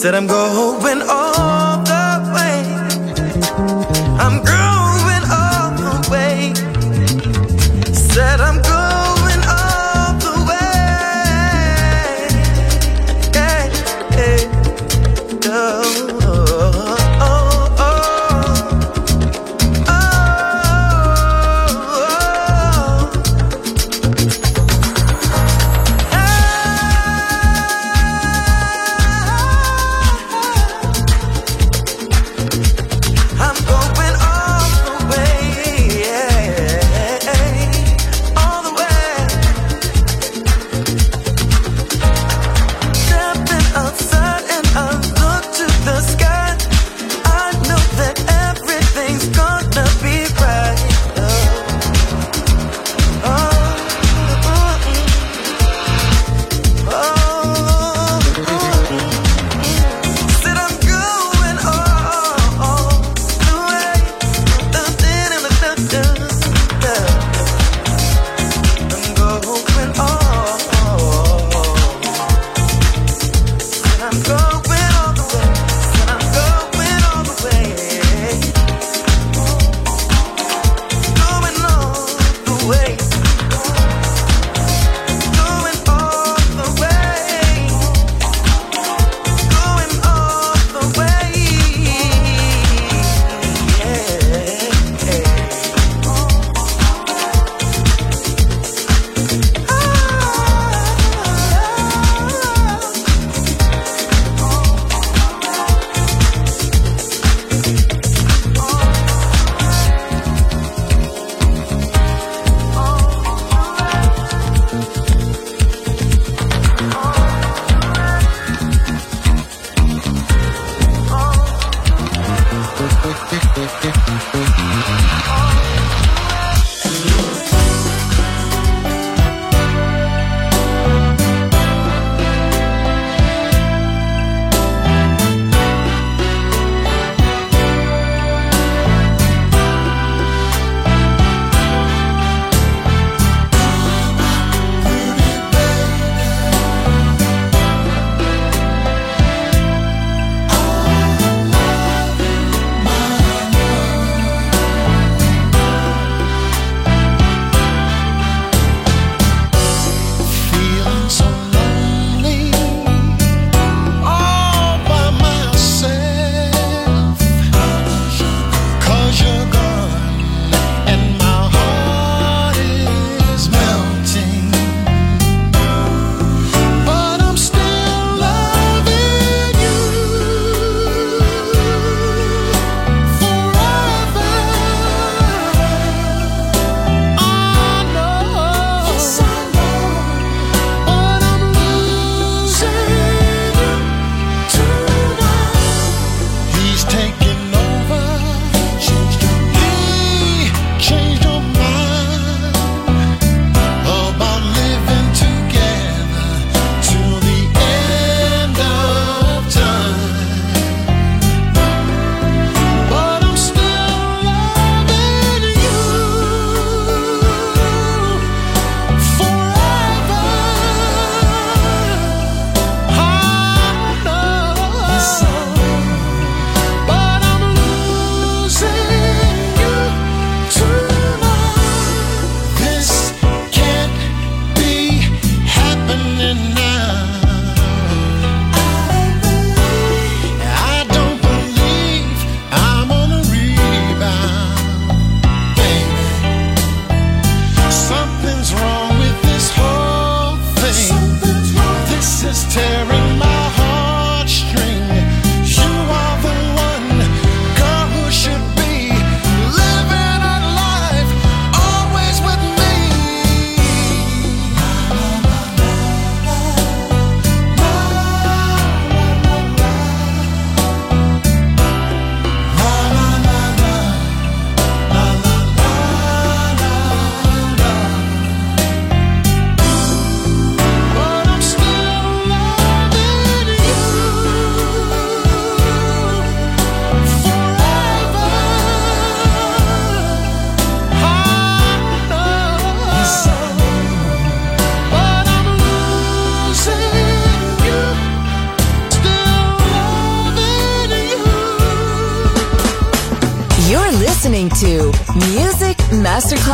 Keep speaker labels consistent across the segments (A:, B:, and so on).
A: Said I'm going on.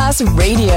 B: Masterclass Radio,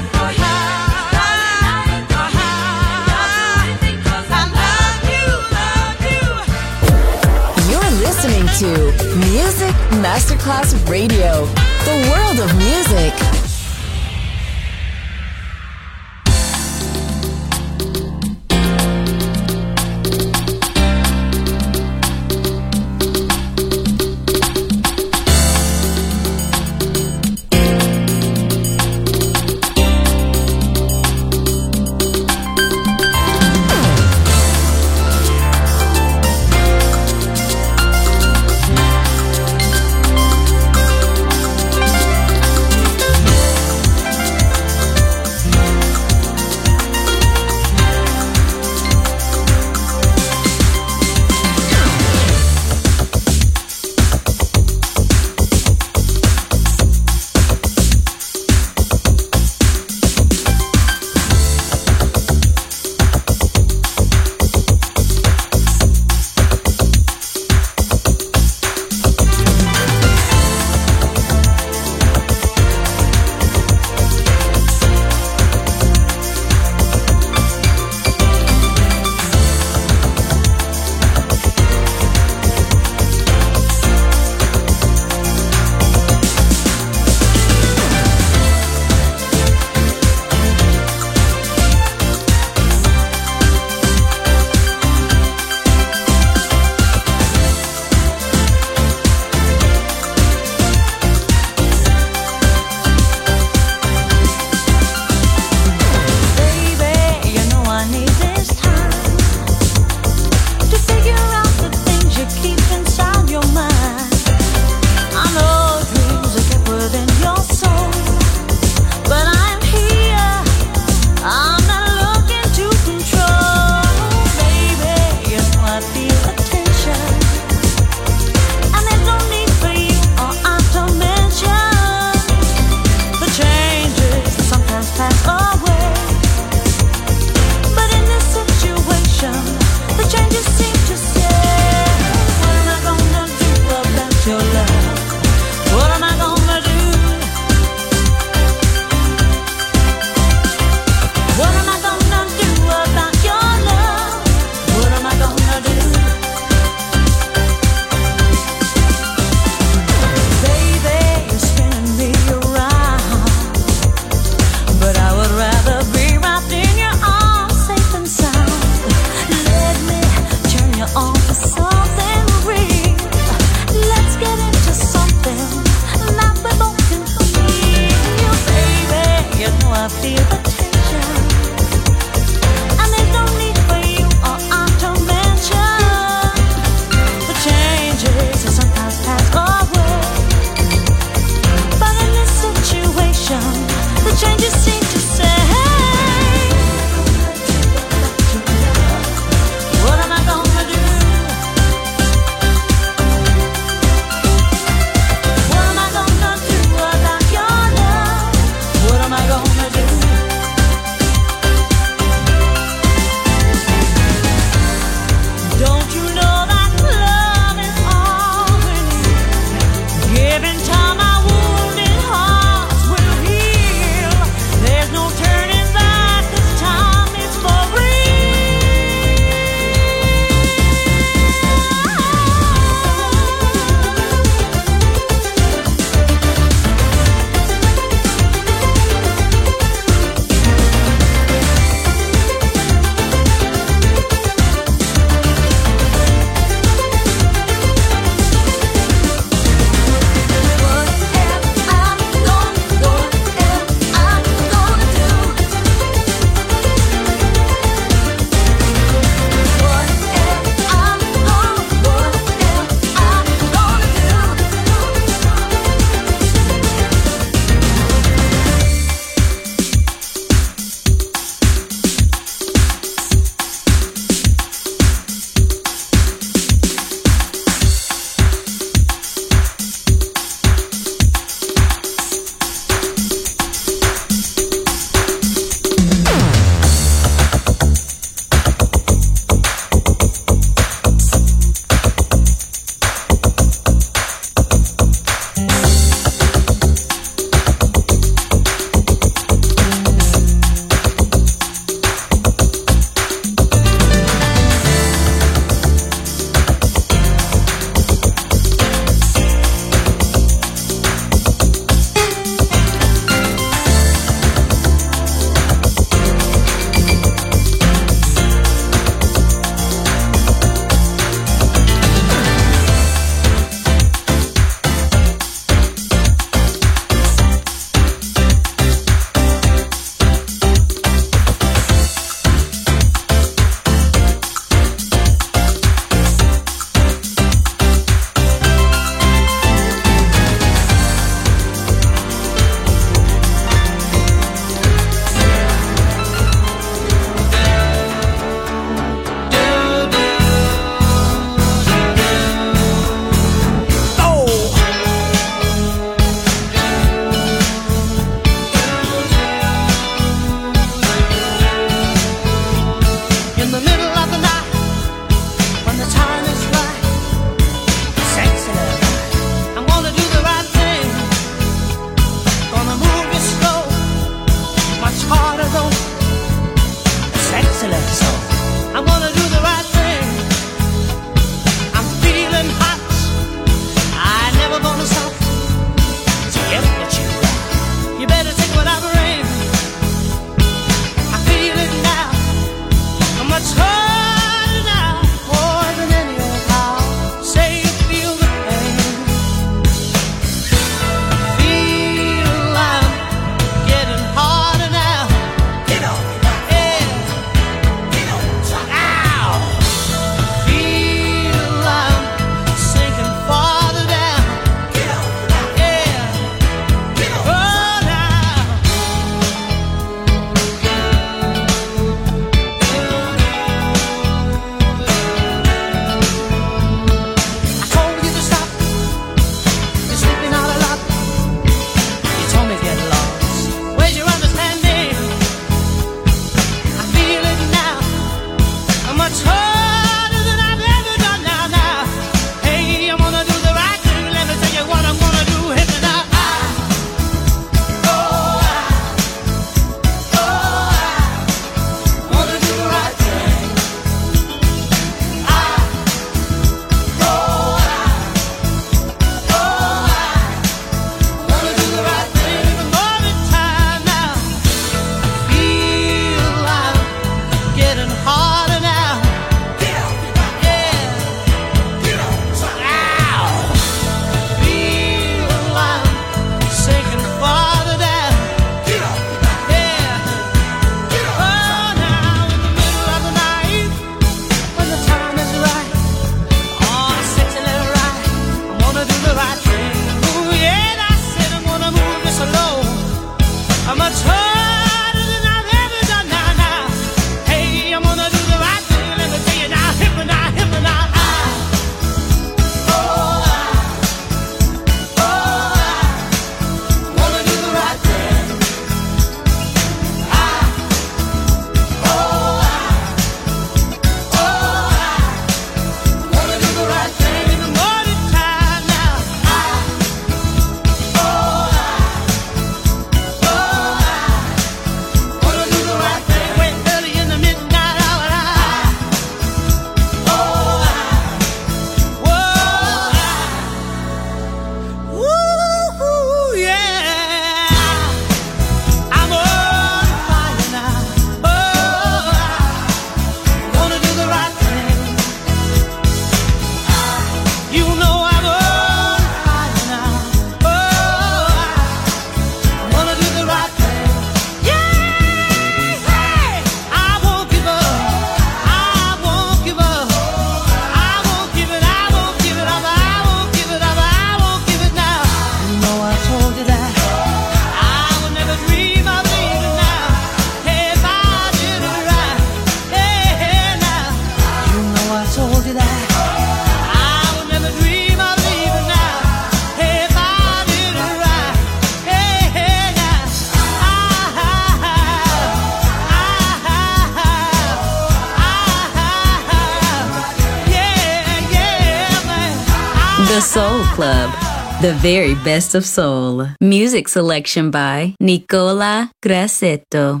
C: Very best of soul. Music selection by Nicola Grassetto.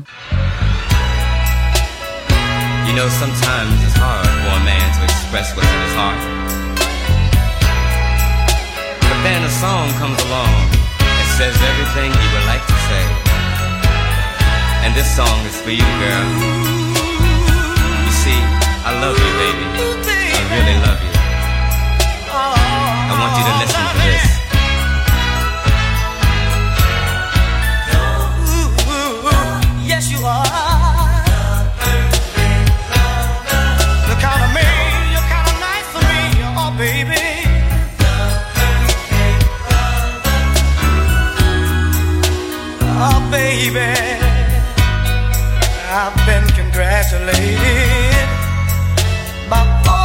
D: You know, sometimes it's hard for a man to express what's in his heart. But then a song comes along and says everything he would like to say. And this song is for you, girl. You see, I love you, baby. I really love you. I want you to listen
E: baby. I've been congratulated by all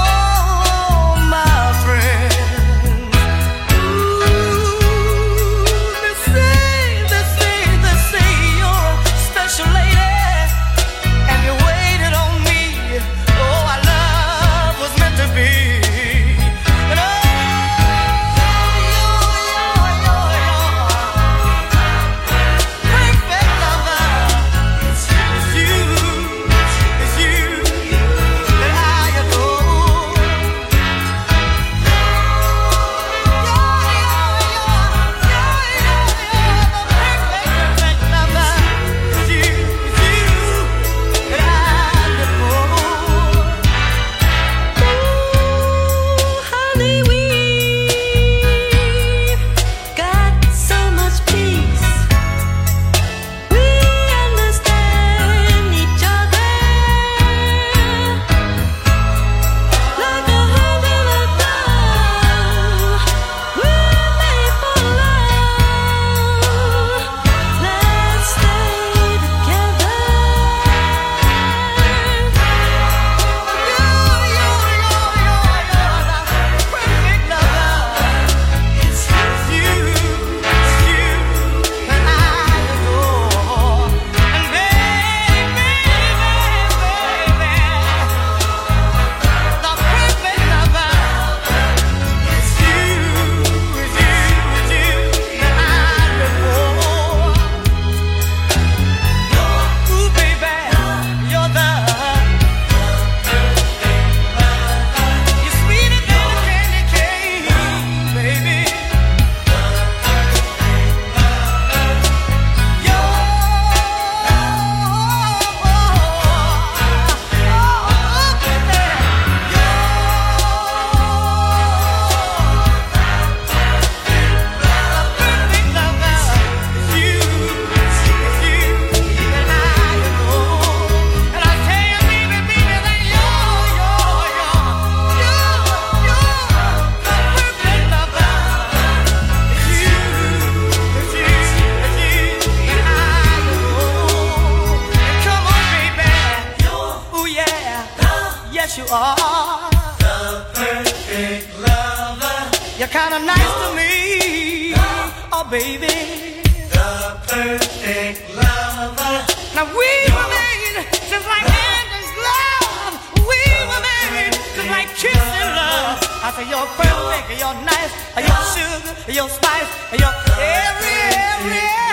E: baby.
F: The perfect lover.
E: Now we You're were made just like hand Anders love. We were made just like kissing love. I say you're perfect, you're nice, you're sugar, you're spice, you're every, every.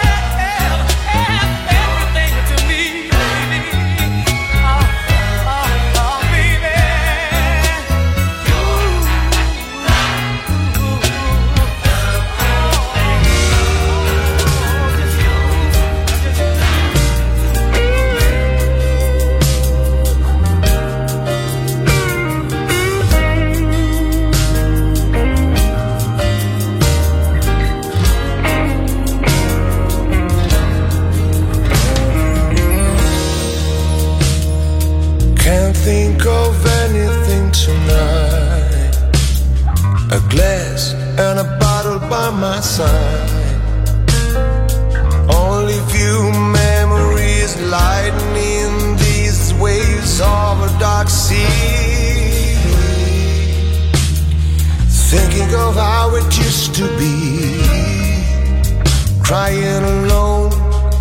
G: of how it used to be. Crying alone,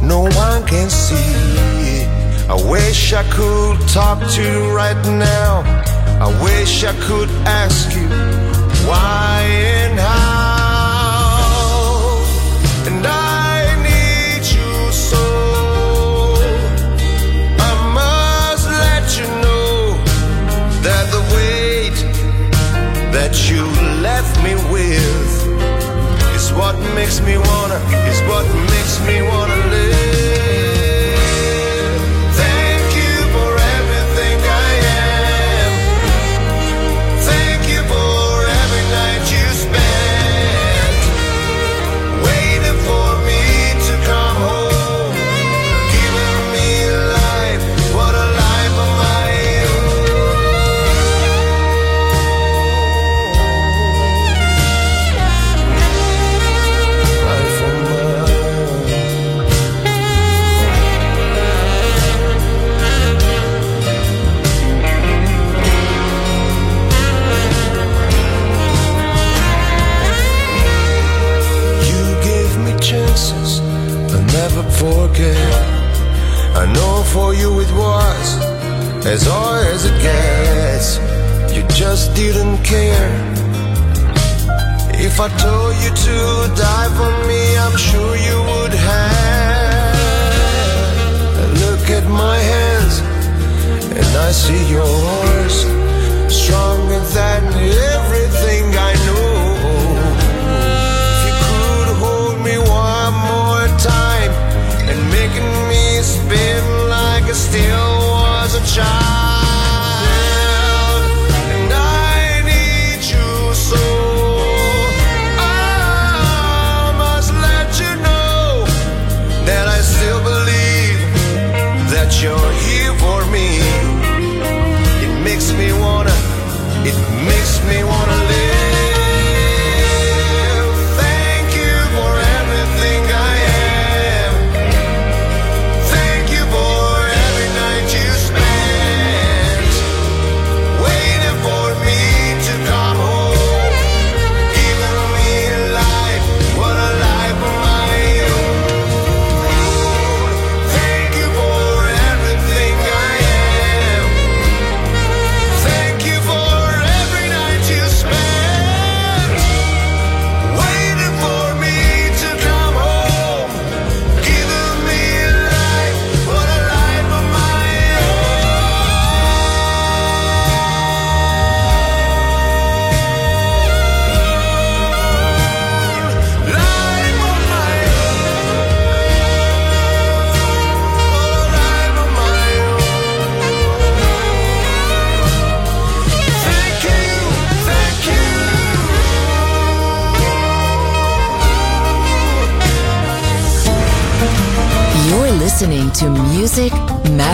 G: no one can see. I wish I could talk to you right now. I wish I could ask you why and how. makes me wanna, is what makes me wanna.